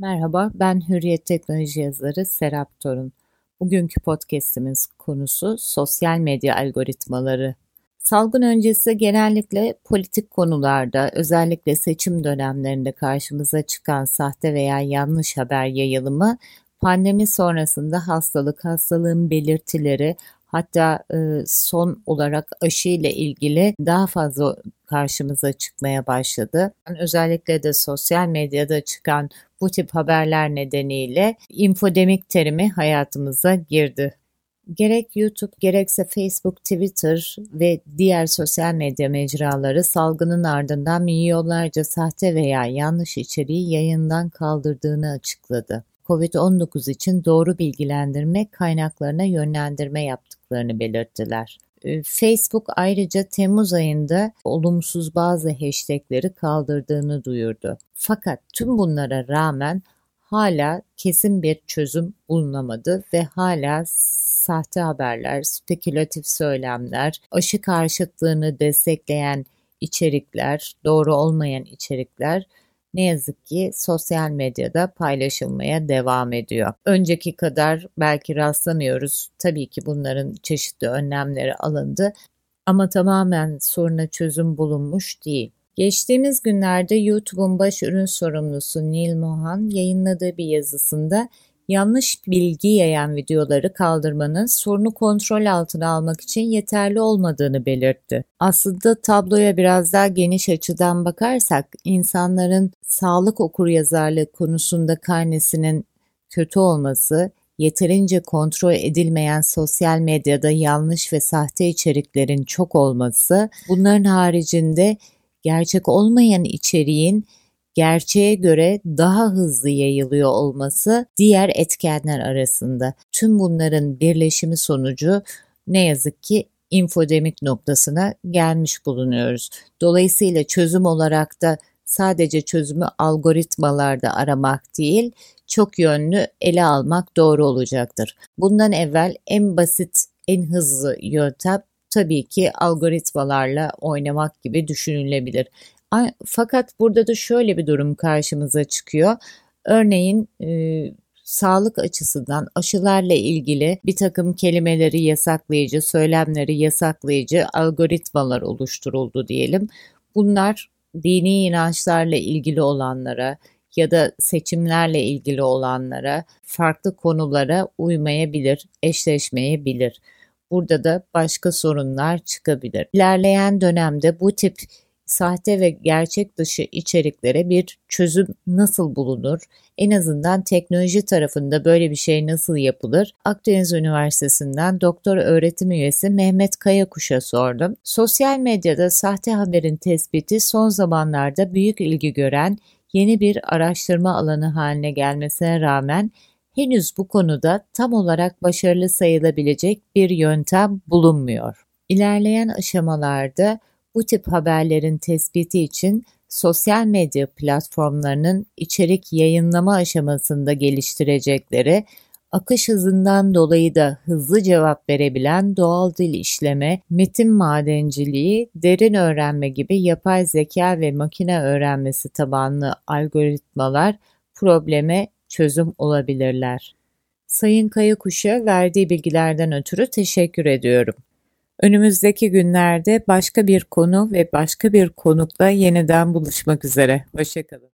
Merhaba, ben Hürriyet Teknoloji yazarı Serap Torun. Bugünkü podcast'imiz konusu sosyal medya algoritmaları. Salgın öncesi genellikle politik konularda, özellikle seçim dönemlerinde karşımıza çıkan sahte veya yanlış haber yayılımı, pandemi sonrasında hastalık, hastalığın belirtileri, Hatta e, son olarak aşı ile ilgili daha fazla karşımıza çıkmaya başladı. Özellikle de sosyal medyada çıkan bu tip haberler nedeniyle infodemik terimi hayatımıza girdi. Gerek YouTube gerekse Facebook, Twitter ve diğer sosyal medya mecraları salgının ardından milyonlarca sahte veya yanlış içeriği yayından kaldırdığını açıkladı. COVID-19 için doğru bilgilendirme kaynaklarına yönlendirme yaptıklarını belirttiler. Ee, Facebook ayrıca Temmuz ayında olumsuz bazı hashtagleri kaldırdığını duyurdu. Fakat tüm bunlara rağmen hala kesin bir çözüm bulunamadı ve hala sahte haberler, spekülatif söylemler, aşı karşıtlığını destekleyen içerikler, doğru olmayan içerikler ne yazık ki sosyal medyada paylaşılmaya devam ediyor. Önceki kadar belki rastlamıyoruz. Tabii ki bunların çeşitli önlemleri alındı ama tamamen soruna çözüm bulunmuş değil. Geçtiğimiz günlerde YouTube'un baş ürün sorumlusu Neil Mohan yayınladığı bir yazısında yanlış bilgi yayan videoları kaldırmanın sorunu kontrol altına almak için yeterli olmadığını belirtti. Aslında tabloya biraz daha geniş açıdan bakarsak insanların sağlık okuryazarlığı konusunda karnesinin kötü olması, yeterince kontrol edilmeyen sosyal medyada yanlış ve sahte içeriklerin çok olması, bunların haricinde gerçek olmayan içeriğin gerçeğe göre daha hızlı yayılıyor olması diğer etkenler arasında. Tüm bunların birleşimi sonucu ne yazık ki infodemik noktasına gelmiş bulunuyoruz. Dolayısıyla çözüm olarak da sadece çözümü algoritmalarda aramak değil, çok yönlü ele almak doğru olacaktır. Bundan evvel en basit, en hızlı yöntem tabii ki algoritmalarla oynamak gibi düşünülebilir. Fakat burada da şöyle bir durum karşımıza çıkıyor. Örneğin e, sağlık açısından aşılarla ilgili bir takım kelimeleri yasaklayıcı, söylemleri yasaklayıcı algoritmalar oluşturuldu diyelim. Bunlar dini inançlarla ilgili olanlara ya da seçimlerle ilgili olanlara, farklı konulara uymayabilir, eşleşmeyebilir. Burada da başka sorunlar çıkabilir. İlerleyen dönemde bu tip sahte ve gerçek dışı içeriklere bir çözüm nasıl bulunur? En azından teknoloji tarafında böyle bir şey nasıl yapılır? Akdeniz Üniversitesi'nden doktor öğretim üyesi Mehmet Kayakuş'a sordum. Sosyal medyada sahte haberin tespiti son zamanlarda büyük ilgi gören yeni bir araştırma alanı haline gelmesine rağmen henüz bu konuda tam olarak başarılı sayılabilecek bir yöntem bulunmuyor. İlerleyen aşamalarda bu tip haberlerin tespiti için sosyal medya platformlarının içerik yayınlama aşamasında geliştirecekleri, akış hızından dolayı da hızlı cevap verebilen doğal dil işleme, metin madenciliği, derin öğrenme gibi yapay zeka ve makine öğrenmesi tabanlı algoritmalar probleme çözüm olabilirler. Sayın Kayakuş'a verdiği bilgilerden ötürü teşekkür ediyorum. Önümüzdeki günlerde başka bir konu ve başka bir konukla yeniden buluşmak üzere. Hoşçakalın.